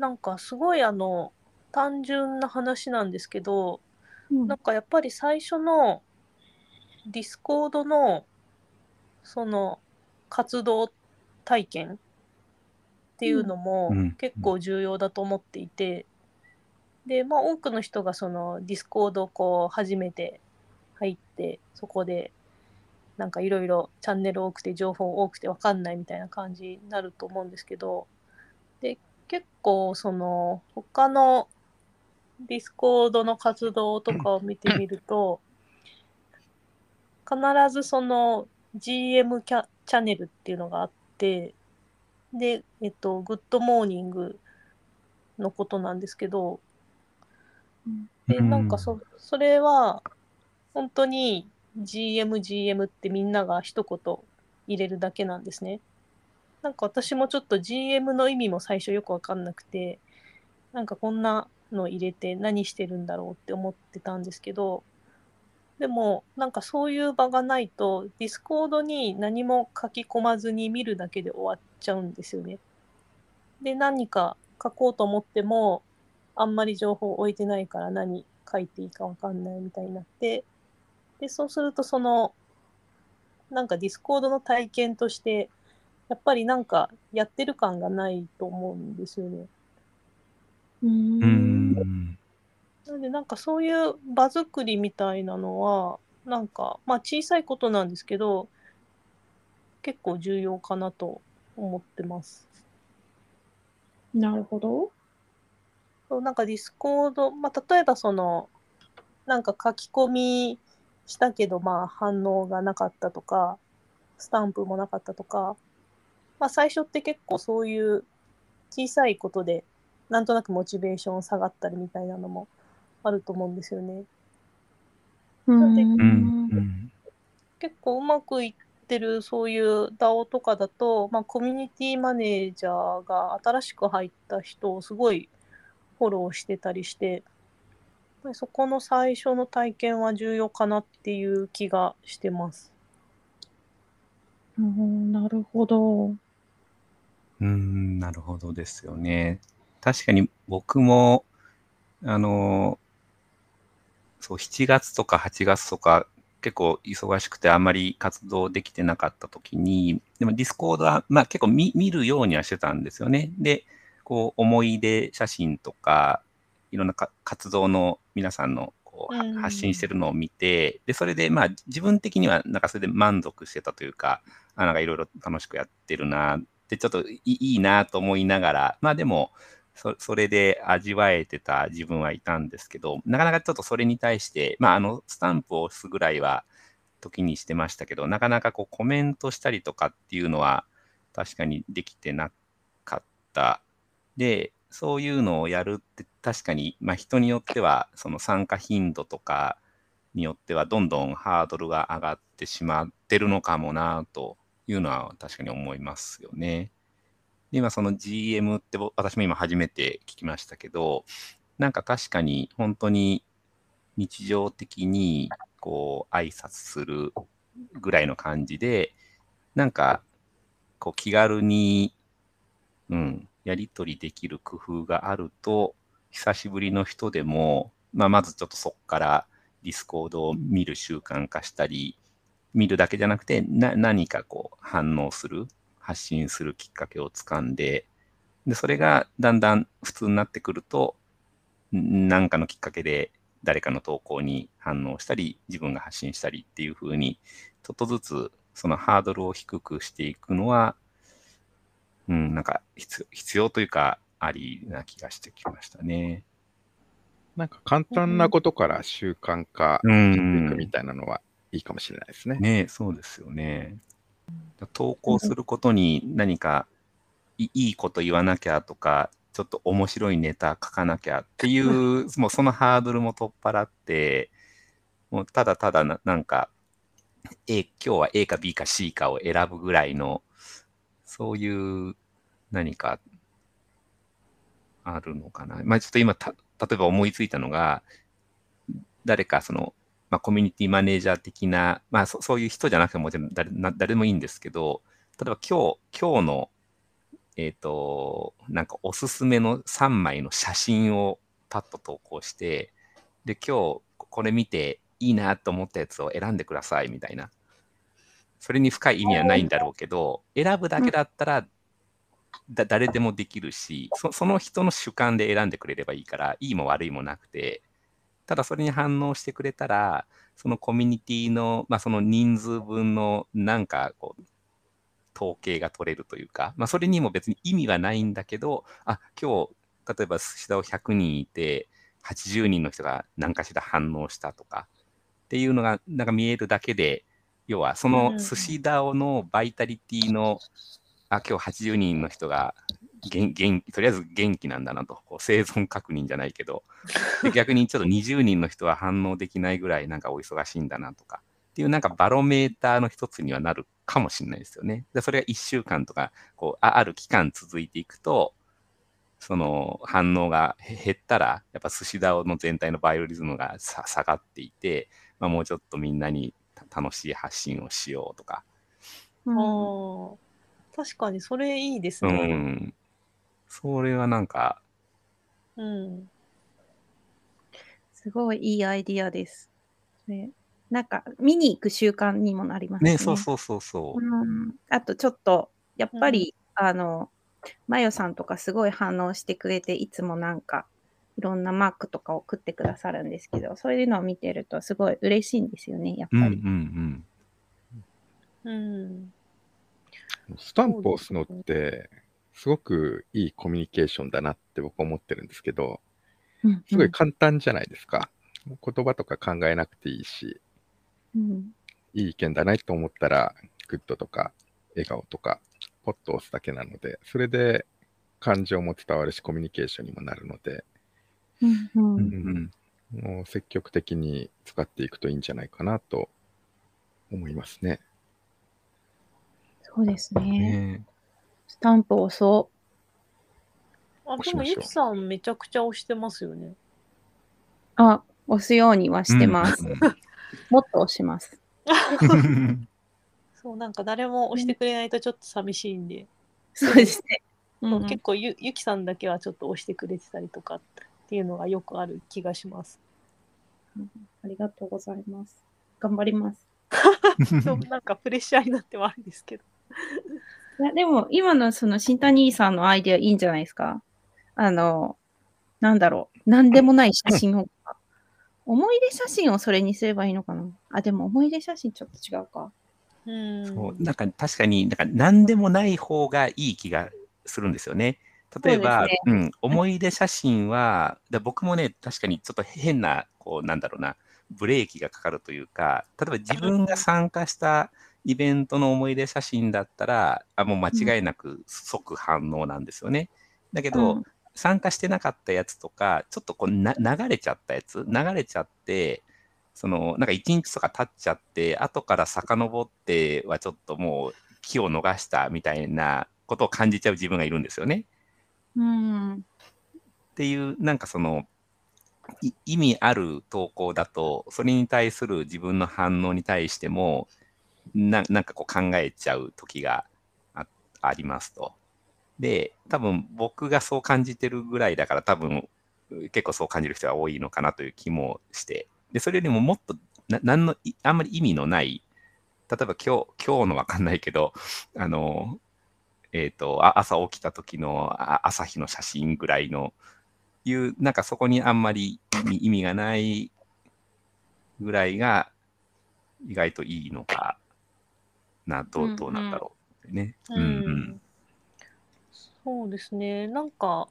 なんかすごいあの、単純な話なんですけど、うん。なんかやっぱり最初のディスコードのその活動体験っていうのもうん。結構重要だと思っていて、で、まあ多くの人がそのディスコードをこう初めて入って、そこでなんかいろいろチャンネル多くて情報多くてわかんないみたいな感じになると思うんですけど、で、結構その他のディスコードの活動とかを見てみると、必ずその GM キャチャンネルっていうのがあって、で、えっと、グッドモーニングのことなんですけど、で、うんなんかそ、それは、本当に GM、GM ってみんなが一言入れるだけなんですね。なんか私もちょっと GM の意味も最初よくわかんなくて、なんかこんなの入れて何してるんだろうって思ってたんですけど、でもなんかそういう場がないと、ディスコードに何も書き込まずに見るだけで終わっちゃうんですよね。で、何か書こうと思っても、あんまり情報を置いてないから何書いていいかわかんないみたいになって、で、そうするとその、なんかディスコードの体験として、やっぱりなんかやってる感がないと思うんですよね。ううんん。なのでなんかそういう場作りみたいなのは、なんか、まあ小さいことなんですけど、結構重要かなと思ってます。なるほど。そうなんかディスコード、まあ、例えばその、なんか書き込みしたけど、まあ反応がなかったとか、スタンプもなかったとか、まあ最初って結構そういう小さいことで、なんとなくモチベーション下がったりみたいなのもあると思うんですよね。うんでうんうん結構うまくいってるそういう DAO とかだと、まあ、コミュニティマネージャーが新しく入った人をすごいフォローしてたりして、そこの最初の体験は重要かなっていう気がしてます。うんなるほど。うん、なるほどですよね。確かに僕も、あの、そう、7月とか8月とか、結構忙しくてあんまり活動できてなかった時に、でもディスコードは、まあ結構見見るようにはしてたんですよね。で、こう、思い出写真とか、いろんなか活動の皆さんのこうはうん発信してるのを見て、で、それでまあ自分的にはなんかそれで満足してたというか、あなんかいろいろ楽しくやってるなって、ちょっといいなと思いながら、まあでも、そそれで味わえてた自分はいたんですけど、なかなかちょっとそれに対して、まああの、スタンプを押すぐらいは時にしてましたけど、なかなかこうコメントしたりとかっていうのは確かにできてなかった。で、そういうのをやるって確かに、まあ人によってはその参加頻度とかによってはどんどんハードルが上がってしまってるのかもなというのは確かに思いますよね。で、今その GM って私も今初めて聞きましたけど、なんか確かに本当に日常的にこう挨拶するぐらいの感じで、なんかこう気軽に、うん、やり取りできる工夫があると、久しぶりの人でも、まあ、まずちょっとそこからディスコードを見る習慣化したり、見るだけじゃなくて、な何かこう反応する、発信するきっかけをつかんで、で、それがだんだん普通になってくると、ん何かのきっかけで誰かの投稿に反応したり、自分が発信したりっていう風に、ちょっとずつそのハードルを低くしていくのは、うん、なんか必必要というか、ありな気がしてきましたね。なんか簡単なことから習慣化うしていくん。みたいなのはいいかもしれないですね。ねそうですよね。投稿することに何かいいいこと言わなきゃとか、ちょっと面白いネタ書かなきゃっていう、もうそのハードルも取っ払って、もうただただななんか、A、今日は A か B か C かを選ぶぐらいの、そういう何かあるのかな。まあちょっと今た、例えば思いついたのが、誰かその、まあ、コミュニティマネージャー的な、まあそ、そういう人じゃなくても誰誰でもいいんですけど、例えば今日、今日の、えっ、と、なんかおすすめの3枚の写真をパッと投稿して、で、今日これ見ていいなと思ったやつを選んでくださいみたいな。それに深い意味はないんだろうけど、選ぶだけだったら、だ誰でもできるしそ、その人の主観で選んでくれればいいから、いいも悪いもなくて、ただそれに反応してくれたら、そのコミュニティの、まあ、その人数分のなんかこう、統計が取れるというか、まあ、それにも別に意味はないんだけど、あ、今日、例えば寿司だを100人いて、80人の人が何かしら反応したとか、っていうのがなんか見えるだけで、要はその寿司だおのバイタリティの、あ、今日80人の人が元元気、とりあえず元気なんだなと、こう生存確認じゃないけど、で 逆にちょっと20人の人は反応できないぐらいなんかお忙しいんだなとか、っていうなんかバロメーターの一つにはなるかもしれないですよね。でそれが1週間とかこうあ、ある期間続いていくと、その反応がへ減ったら、やっぱ寿司ダオの全体のバイオリズムがさ下がっていて、まあ、もうちょっとみんなにた楽しい発信をしようとか、うんああ、確かにそれいいですうね。ん、それはなんか、うん。すごいいいアイディアです。ね、なんか、見に行く習慣にもなりますね。ね、そうそうそうそう。うん、あとちょっと、やっぱり、あの、マヨさんとかすごい反応してくれて、いつもなんか、いろんなマークとか送ってくださるんですけど、そういうのを見てるとすごい嬉しいんですよね、やっうんうぱり。んうん。スタンプを押すのって、すごくいいコミュニケーションだなって僕は思ってるんですけど、うんすごい簡単じゃないですか。言葉とか考えなくていいし、うんいい意見だなと思ったら、グッドとか笑顔とか、ポッと押すだけなので、それで感情も伝わるし、コミュニケーションにもなるので、うんうんうんうんもう積極的に使っていくといいんじゃないかなと思いますね。そうですうんね。ねスタンプを押そあ、でも、ゆきさんめちゃくちゃ押してますよね。う。あ、押すようにはしてます。うんもっと押します。う んそう、なんか誰も押してくれないとちょっと寂しいんで、そうですね。うんうん結構ゆゆきさんだけはちょっと押してくれてたりとかっていうのがよくある気がします。ありがとうございます。頑張ります。そうなんかプレッシャーになってはあるんですけど。いや、でも、今のその新谷さんのアイデアいいんじゃないですか？あの、なんだろう。なんでもない写真を。思い出写真をそれにすればいいのかな？あ、でも思い出写真ちょっと違うか。うん。そうなんか確かになんか何でもない方がいい気がするんですよね。例えば、そうですうん、思い出写真は、だ僕もね、確かにちょっと変な、こう、なんだろうな、ブレーキがかかるというか、例えば自分が参加したイベントの思い出写真だったら、あもう間違いなく即反応なんですよね。だけど、うん参加してなかったやつとか、ちょっとこうな流れちゃったやつ、流れちゃって、そのなんか1日とか経っちゃって、後から遡ってはちょっともう気を逃したみたいなことを感じちゃう自分がいるんですよね。うん。っていう、なんかその、い意味ある投稿だと、それに対する自分の反応に対しても、ななんかこう考えちゃう時があありますと。で、多分僕がそう感じてるぐらいだから、多分結構そう感じる人が多いのかなという気もして、で、それよりももっと、ななんの、あんまり意味のない、例えば今日、今日のわかんないけど、あの、えっ、と、あ朝起きた時のあ朝日の写真ぐらいの、いう、なんかそこにあんまり意味がないぐらいが意外といいのかな、どうどうなんだろうね。ううんうん。そうですね。なんか、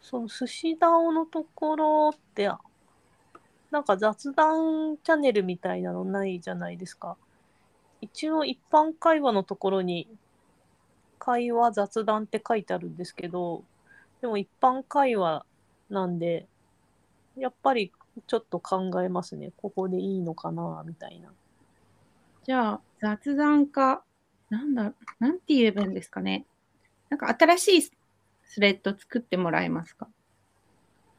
その寿司ダオのところって、なんか雑談チャンネルみたいなのないじゃないですか。一応一般会話のところに、会話雑談って書いてあるんですけど、でも一般会話なんで、やっぱりちょっと考えますね。ここでいいのかな、みたいな。じゃあ、雑談か、なんだ、なんて言えばいいんですかね。なんか新しいスレッド作ってもらえますか？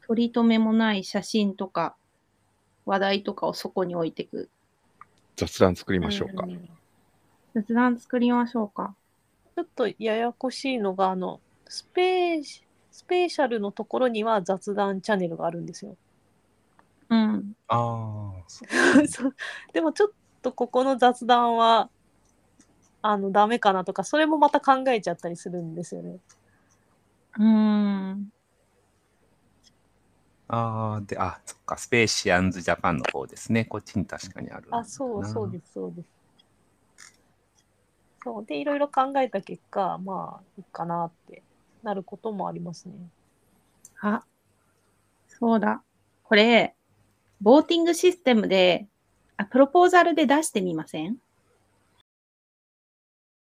取り留めもない写真とか、話題とかをそこに置いていく。雑談作りましょうか。ん雑談作りましょうか。ちょっとややこしいのが、あの、スペーシ、スペーシャルのところには雑談チャンネルがあるんですよ。うん。ああ、そうそうでもちょっとここの雑談は、あの、ダメかなとか、それもまた考えちゃったりするんですよね。うーん。ああ、で、あ、そっか、スペーシアンズジャパンの方ですね。こっちに確かにある。あ、そう、そうです、そうです。そう。で、いろいろ考えた結果、まあ、いいかなってなることもありますね。あ、そうだ。これ、ボーティングシステムで、プロポーザルで出してみません？